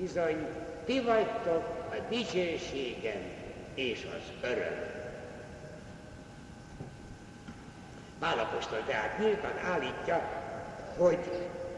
Bizony, ti vagytok a dicsőségem és az öröm. Pálapostól tehát nyíltan állítja, hogy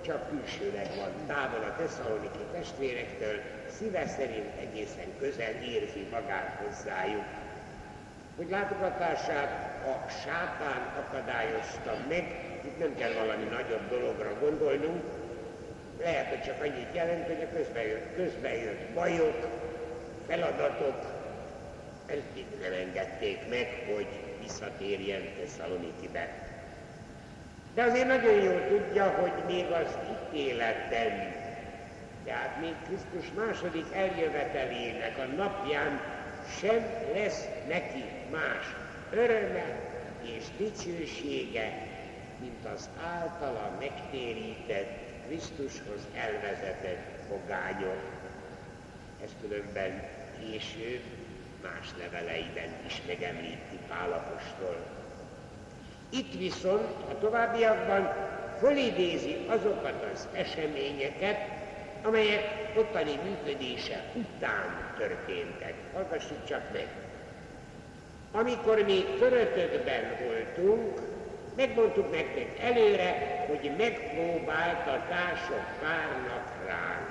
csak külsőleg van távol a tesszaloniki testvérektől, szíve szerint egészen közel érzi magát hozzájuk. Hogy látogatását a sátán akadályozta meg, itt nem kell valami nagyobb dologra gondolnunk, lehet, hogy csak annyit jelent, hogy a közbejött, közbejött bajok, feladatok, ezt nem engedték meg, hogy visszatérjen Tesszalonikibe. De azért nagyon jól tudja, hogy még az ítéletben, tehát még Krisztus második eljövetelének a napján sem lesz neki más öröme és dicsősége, mint az általa megtérített, Krisztushoz elvezetett fogányok. Ez különben később más leveleiben is megemlíti Pálapostól. Itt viszont a továbbiakban fölidézi azokat az eseményeket, amelyek ottani működése után történtek. Hallgassuk csak meg! Amikor mi törötökben voltunk, megmondtuk nektek előre, hogy megpróbáltatások várnak ránk.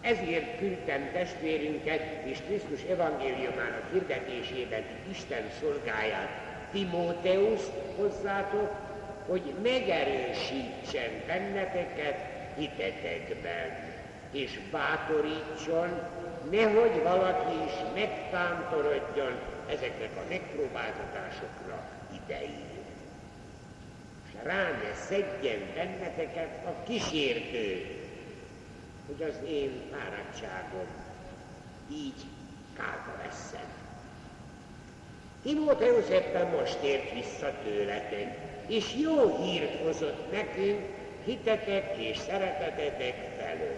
Ezért küldtem testvérünket és Krisztus evangéliumának hirdetésében Isten szolgáját, Timóteus hozzátok, hogy megerősítsen benneteket hitetekben, és bátorítson, nehogy valaki is megtántorodjon ezeknek a megpróbáltatásokra idején. És rá ne szedjen benneteket a kísértő, hogy az én fáradtságom így kárba veszem. Timóteusz éppen most ért vissza tőletek, és jó hírt hozott nekünk hitetek és szeretetetek felől.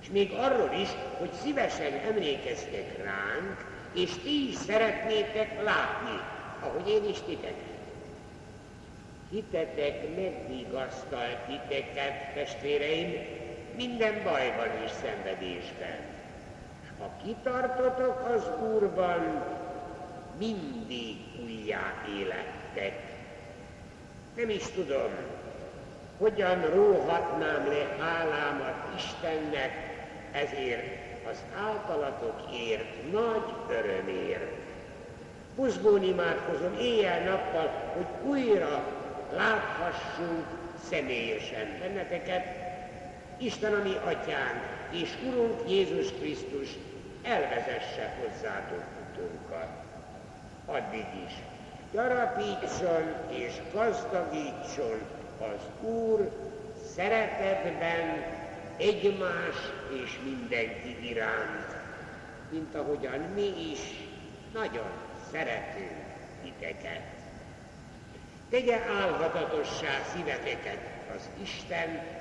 És még arról is, hogy szívesen emlékeztek ránk, és ti is szeretnétek látni, ahogy én is titeket. Hitetek megvigasztalt titeket, testvéreim, minden bajban és szenvedésben. Ha kitartotok az Úrban, mindig újjá élettek. Nem is tudom, hogyan róhatnám le hálámat Istennek ezért az általatok ért nagy örömért. Buzgón imádkozom éjjel-nappal, hogy újra láthassunk személyesen benneteket, Isten a mi atyánk és Urunk Jézus Krisztus elvezesse hozzátok utunkat. Addig is gyarapítson és gazdagítson az Úr szeretetben egymás és mindenki iránt, mint ahogyan mi is nagyon szeretünk titeket. Tegye álhatatossá szíveteket az Isten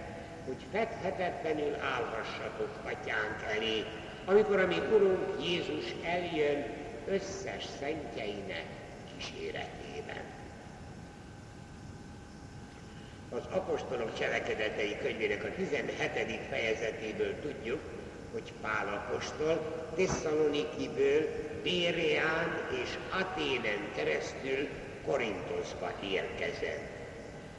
hogy fedhetetlenül állhassatok atyánk elé, amikor a mi Urunk Jézus eljön összes szentjeinek kíséretében. Az apostolok cselekedetei könyvének a 17. fejezetéből tudjuk, hogy Pál apostol Tesszalonikiből, Béreán és Aténen keresztül Korintoszba érkezett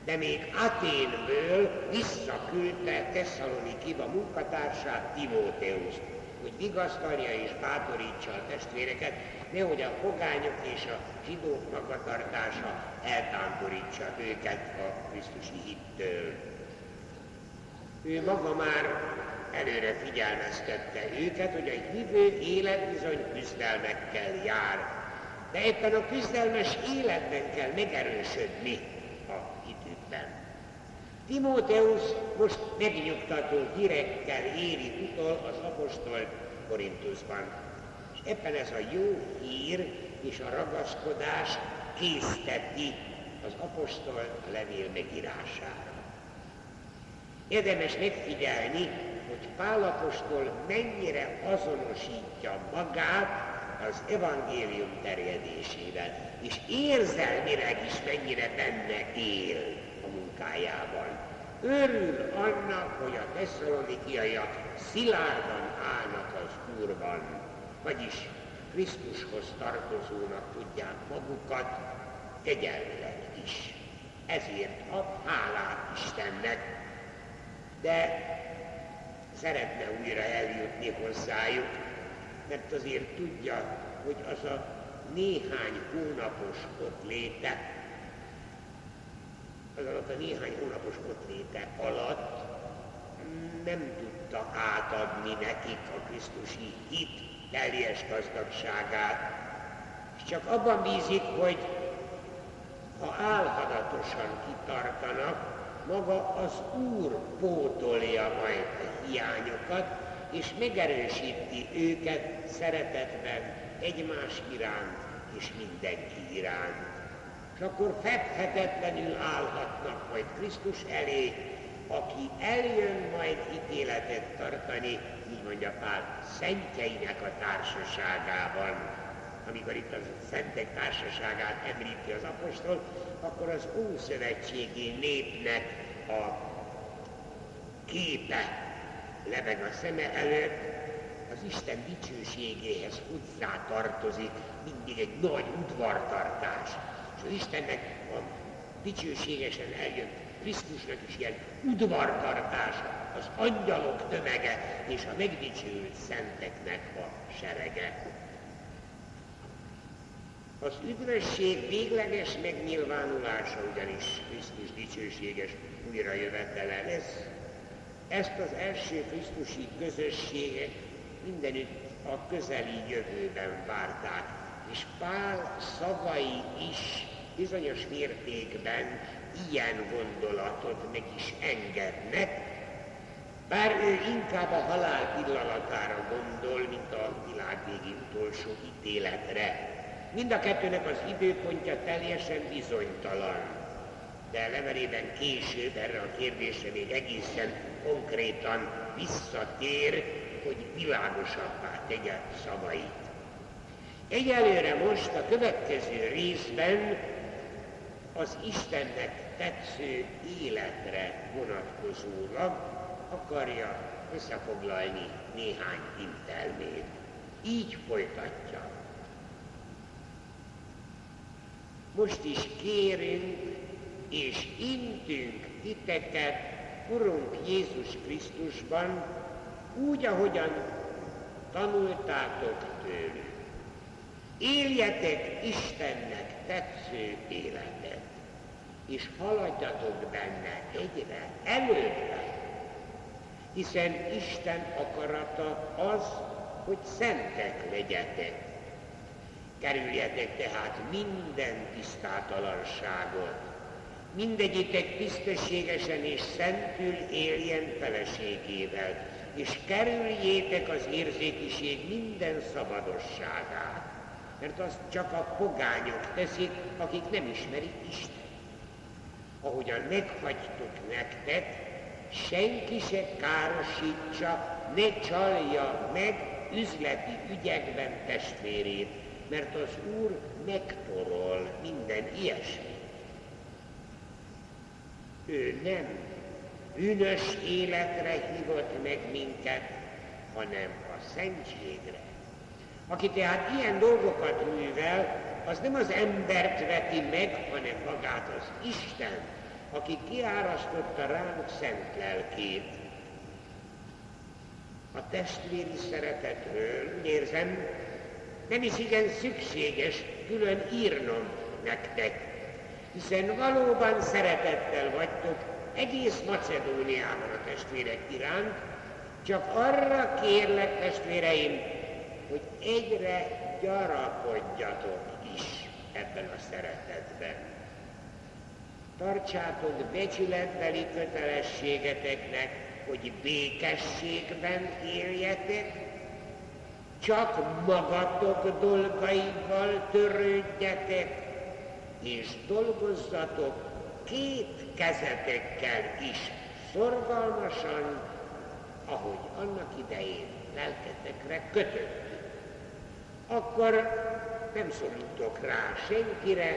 de még Aténből visszaküldte Tesszalonikiba munkatársát Timóteuszt, hogy vigasztalja és bátorítsa a testvéreket, nehogy a fogányok és a zsidók magatartása eltántorítsa őket a Krisztusi hittől. Ő maga már előre figyelmeztette őket, hogy a hívő élet bizony küzdelmekkel jár. De éppen a küzdelmes életben kell megerősödni, Timóteusz most megnyugtató hírekkel éri utol az apostol Korintusban. És ebben ez a jó hír és a ragaszkodás készteti az apostol levél megírására. Érdemes megfigyelni, hogy Pál apostol mennyire azonosítja magát az evangélium terjedésével, és érzelmileg is mennyire benne él munkájában. örül annak, hogy a tesszalonikiaiak szilárdan állnak az Úrban, vagyis Krisztushoz tartozónak tudják magukat, egyelmileg is. Ezért ad hálát Istennek, de szeretne újra eljutni hozzájuk, mert azért tudja, hogy az a néhány hónapos ott léte, az alatt a néhány hónapos ott léte alatt nem tudta átadni nekik a Krisztusi hit teljes gazdagságát, és csak abban bízik, hogy ha álhadatosan kitartanak, maga az Úr pótolja majd a hiányokat, és megerősíti őket szeretetben egymás iránt és mindenki iránt. És akkor fedhetetlenül állhatnak majd Krisztus elé, aki eljön majd ítéletet tartani, így mondja Pál, szentjeinek a társaságában. Amikor itt a szentek társaságát említi az apostol, akkor az ószövetségi népnek a képe lebeg a szeme előtt, az Isten dicsőségéhez hozzá tartozik mindig egy nagy udvartartás. És az Istennek a dicsőségesen eljön Krisztusnak is ilyen udvartartása, az angyalok tömege és a megdicsőült szenteknek a serege. Az üdvösség végleges megnyilvánulása ugyanis Krisztus dicsőséges újrajövetele lesz. Ezt az első Krisztusi közösségek mindenütt a közeli jövőben várták, és Pál szavai is bizonyos mértékben ilyen gondolatot meg is engednek, bár ő inkább a halál pillanatára gondol, mint a világvégi utolsó ítéletre. Mind a kettőnek az időpontja teljesen bizonytalan, de levelében később erre a kérdésre még egészen konkrétan visszatér, hogy világosabbá tegye szavait. Egyelőre most a következő részben az Istennek tetsző életre vonatkozólag akarja összefoglalni néhány intelmét. Így folytatja. Most is kérünk és intünk titeket, Urunk Jézus Krisztusban, úgy, ahogyan tanultátok tőlük. Éljetek Istennek tetsző életet, és haladjatok benne egyre előbbre, hiszen Isten akarata az, hogy szentek legyetek. Kerüljetek tehát minden tisztátalanságot, mindegyitek tisztességesen és szentül éljen feleségével, és kerüljétek az érzékiség minden szabadosságát, mert azt csak a pogányok teszik, akik nem ismerik Isten. Ahogyan meghagytok nektek, senki se károsítsa, ne csalja meg üzleti ügyekben testvérét, mert az Úr megtorol minden ilyesmit. Ő nem bűnös életre hívott meg minket, hanem a szentségre. Aki tehát ilyen dolgokat művel, az nem az embert veti meg, hanem magát az Isten, aki kiárasztotta ránk szent lelkét. A testvéri szeretetről, érzem, nem is igen szükséges külön írnom nektek, hiszen valóban szeretettel vagytok egész Macedóniában a testvérek iránt, csak arra kérlek, testvéreim, hogy egyre gyarapodjatok is ebben a szeretetben. Tartsátok becsületbeli kötelességeteknek, hogy békességben éljetek, csak magatok dolgaival törődjetek, és dolgozzatok két kezetekkel is szorgalmasan, ahogy annak idején lelketekre kötöttük. Akkor nem szorítok rá senkire,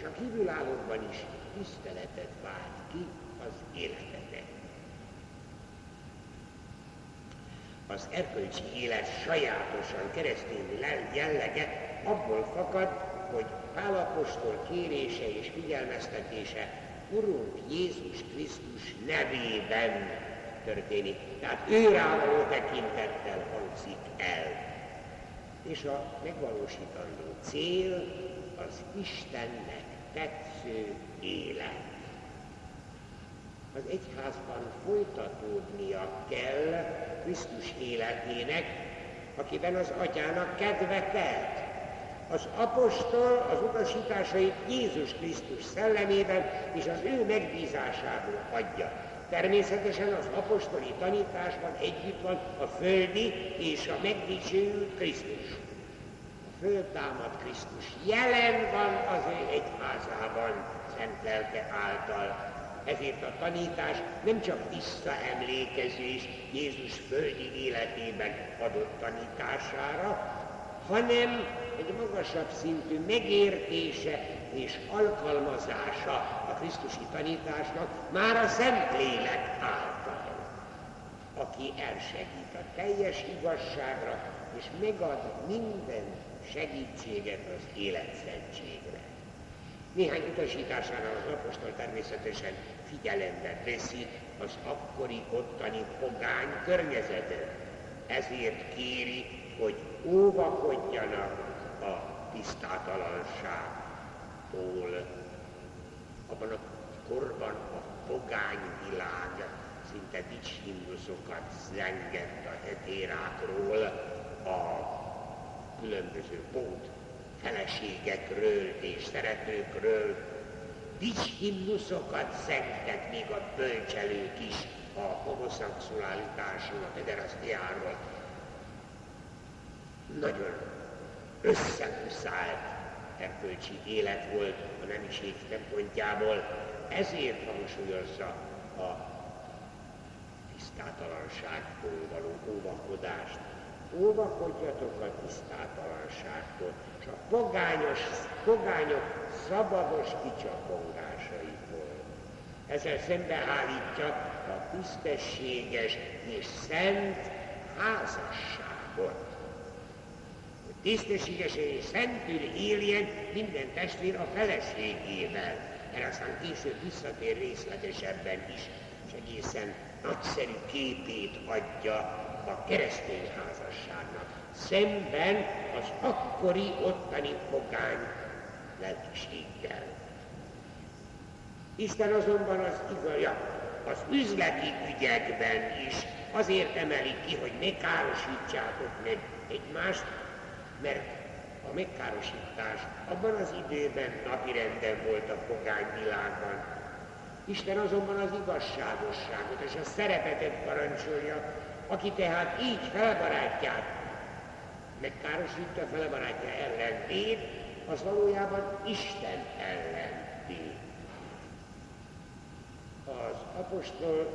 csak kívülállókban is tiszteletet vált ki az életetek. Az erkölcsi élet sajátosan keresztény jellege abból fakad, hogy Pálapostól kérése és figyelmeztetése Urunk Jézus Krisztus nevében történik. Tehát ő való tekintettel hangzik el. És a megvalósítandó cél az Istennek tetsző élet. Az egyházban folytatódnia kell Krisztus életének, akiben az atyának kedve telt. Az apostol az utasításait Jézus Krisztus szellemében és az ő megbízásából adja. Természetesen az apostoli tanításban együtt van a földi és a megdicsőült Krisztus. A föltámad Krisztus jelen van az ő egyházában, szent lelke által. Ezért a tanítás nem csak visszaemlékezés Jézus földi életében adott tanítására, hanem egy magasabb szintű megértése és alkalmazása a Krisztusi tanításnak már a Szentlélek által, aki elsegít a teljes igazságra, és megad minden segítséget az életszentségre. Néhány utasításánál az apostol természetesen figyelembe veszi az akkori ottani pogány környezetet. Ezért kéri, hogy óvakodjanak a tisztátalanságtól. Abban a korban a pogány világ szinte dicshimnuszokat zengett a hetérákról, a különböző bót feleségekről és szeretőkről, dicshimnuszokat zengtek még a bölcselők is a homoszexualitásról, a pederasztiáról. Nagyon összekuszált erkölcsi élet volt a nemiség szempontjából, ezért hangsúlyozza a tisztátalanságtól való óvakodást. Óvakodjatok a tisztátalanságtól, és a pogányos, pogányok szabados kicsapongásaitól. Ezzel szembeállítja a tisztességes és szent házasságot tisztességesen és szentül éljen minden testvér a feleségével. Erre aztán később visszatér részletesebben is, és egészen nagyszerű képét adja a keresztény házasságnak. Szemben az akkori ottani pogány lelkiséggel. Isten azonban az igaz, az üzleti ügyekben is azért emelik ki, hogy ne károsítsátok meg egymást, mert a megkárosítás abban az időben napirenden volt a pogány világban. Isten azonban az igazságosságot és a szeretetet parancsolja, aki tehát így felbarátját megkárosítja, felbarátja ellen véd, az valójában Isten ellen véd. Az apostol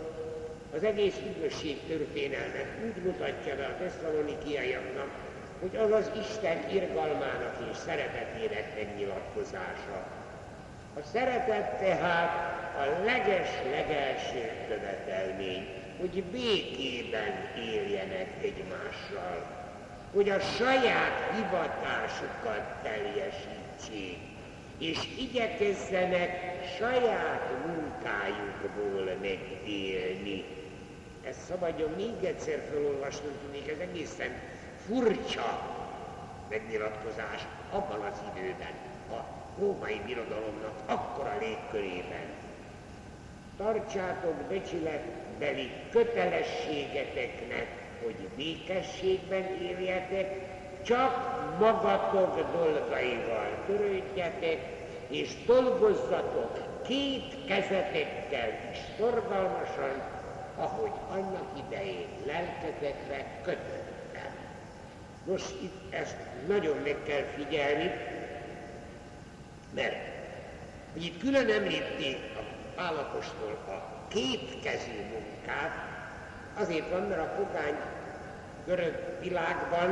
az egész üdvösség történelmet úgy mutatja be a tesszalonikiaiaknak, hogy az az Isten irgalmának és szeretetének megnyilatkozása. A szeretet tehát a leges-legelső követelmény, hogy békében éljenek egymással, hogy a saját hivatásukat teljesítsék, és igyekezzenek saját munkájukból megélni. Ezt szabadjon még egyszer felolvasnunk, tudnék, ez egészen furcsa megnyilatkozás abban az időben, a római birodalomnak akkora légkörében. Tartsátok becsületbeli kötelességeteknek, hogy békességben éljetek, csak magatok dolgaival törődjetek, és dolgozzatok két kezetekkel is szorgalmasan, ahogy annak idején lelketekre kötött. Nos, itt ezt nagyon meg kell figyelni, mert hogy itt külön említik a Pálapostól a kétkezű munkát, azért van, mert a pogány görög világban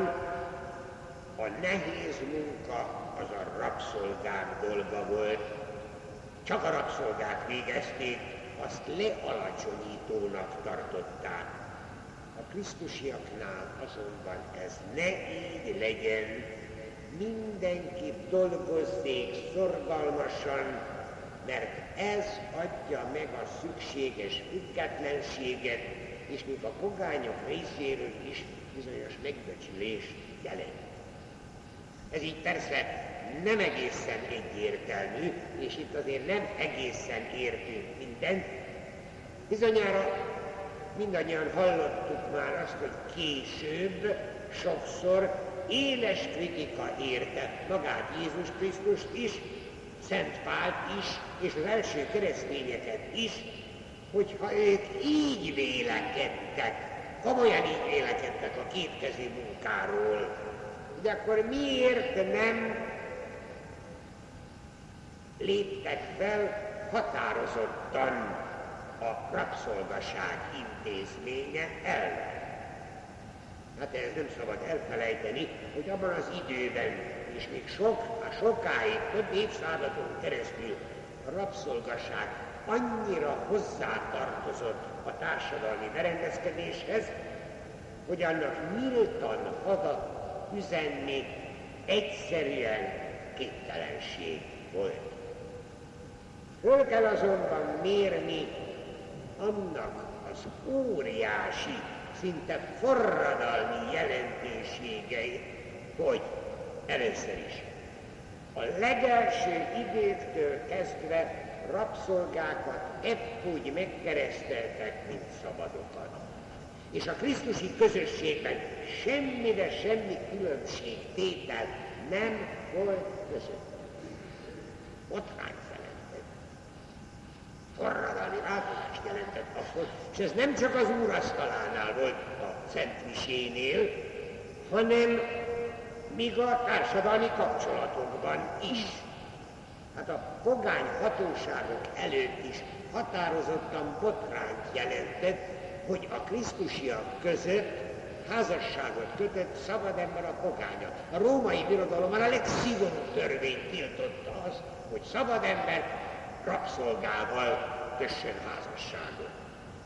a nehéz munka az a rabszolgák dolga volt. Csak a rabszolgák végezték, azt lealacsonyítónak tartották. A Krisztusiaknál azonban ez ne így legyen, mindenki dolgozzék szorgalmasan, mert ez adja meg a szükséges függetlenséget, és még a pogányok részéről is bizonyos megbecsülést jelent. Ez így persze nem egészen egyértelmű, és itt azért nem egészen értünk mindent. Bizonyára mindannyian hallottuk már azt, hogy később sokszor éles kritika érte magát Jézus Krisztust is, Szent Pált is, és az első keresztényeket is, hogyha ők így vélekedtek, komolyan így vélekedtek a kétkezi munkáról, de akkor miért nem léptek fel határozottan a rabszolgaság intézménye ellen? Hát ez nem szabad elfelejteni, hogy abban az időben, és még sok, a sokáig, több évszázadon keresztül a rabszolgaság annyira hozzátartozott a társadalmi berendezkedéshez, hogy annak nyíltan hadat üzenni egyszerűen képtelenség volt. Föl kell azonban mérni annak az óriási szinte forradalmi jelentőségei, hogy először is a legelső időktől kezdve rabszolgákat épp úgy megkereszteltek, mint szabadokat. És a Krisztusi közösségben semmi különbség tétel nem volt között. Botrány forradalmi változást jelentett akkor, és ez nem csak az úrasztalánál volt a Szent Misénél, hanem míg a társadalmi kapcsolatokban is. Hát a pogány hatóságok előtt is határozottan botrányt jelentett, hogy a krisztusiak között házasságot kötött szabad ember a pogánya. A római birodalomban a legszigorúbb törvény tiltotta azt, hogy szabad ember rabszolgával kössön házasságot.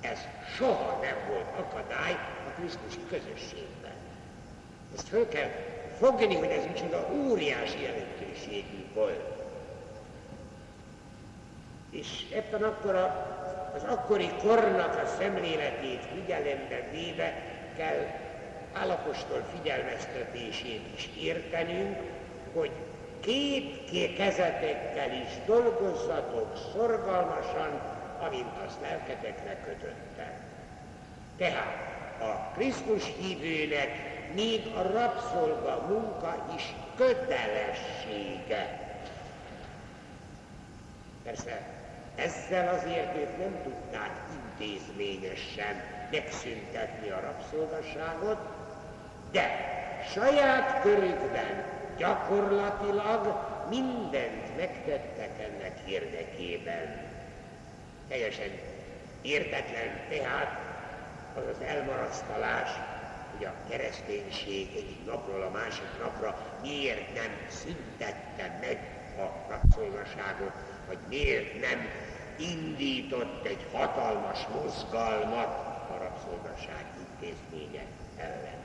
Ez soha nem volt akadály a Krisztusi közösségben. Ezt föl kell fogni, hogy ez micsoda óriási jelentőségű volt. És ebben akkor a, az akkori kornak a szemléletét figyelembe véve kell állapostól figyelmeztetését is értenünk, hogy két kezetekkel is dolgozzatok szorgalmasan, amint azt lelketekre kötöttem. Tehát a Krisztus hívőnek még a rabszolga munka is kötelessége. Persze ezzel azért ők nem tudták intézményesen megszüntetni a rabszolgasságot, de saját körükben gyakorlatilag mindent megtettek ennek érdekében. Teljesen értetlen tehát az az elmarasztalás, hogy a kereszténység egyik napról a másik napra miért nem szüntette meg a rabszolgaságot, vagy miért nem indított egy hatalmas mozgalmat a rabszolgaság intézménye ellen.